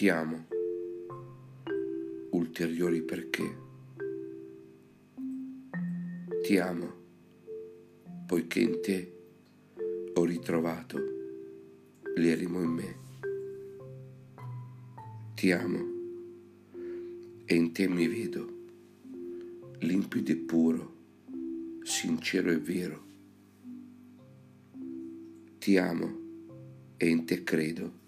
Ti amo. Ulteriori perché. Ti amo, poiché in te ho ritrovato l'erimo in me. Ti amo e in te mi vedo, limpido e puro, sincero e vero. Ti amo e in te credo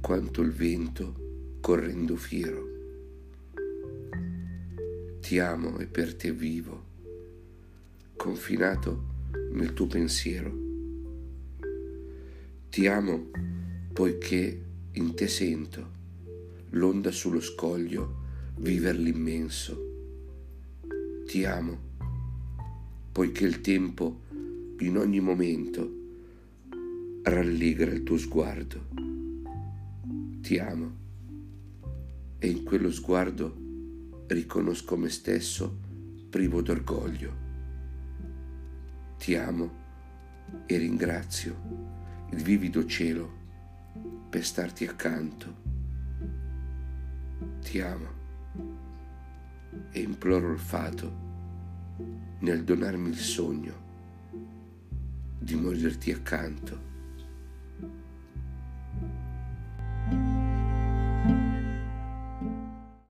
quanto il vento correndo fiero. Ti amo e per te vivo, confinato nel tuo pensiero. Ti amo poiché in te sento l'onda sullo scoglio viver l'immenso. Ti amo poiché il tempo in ogni momento rallegra il tuo sguardo ti amo e in quello sguardo riconosco me stesso privo d'orgoglio. Ti amo e ringrazio il vivido cielo per starti accanto. Ti amo e imploro il fato nel donarmi il sogno di morirti accanto.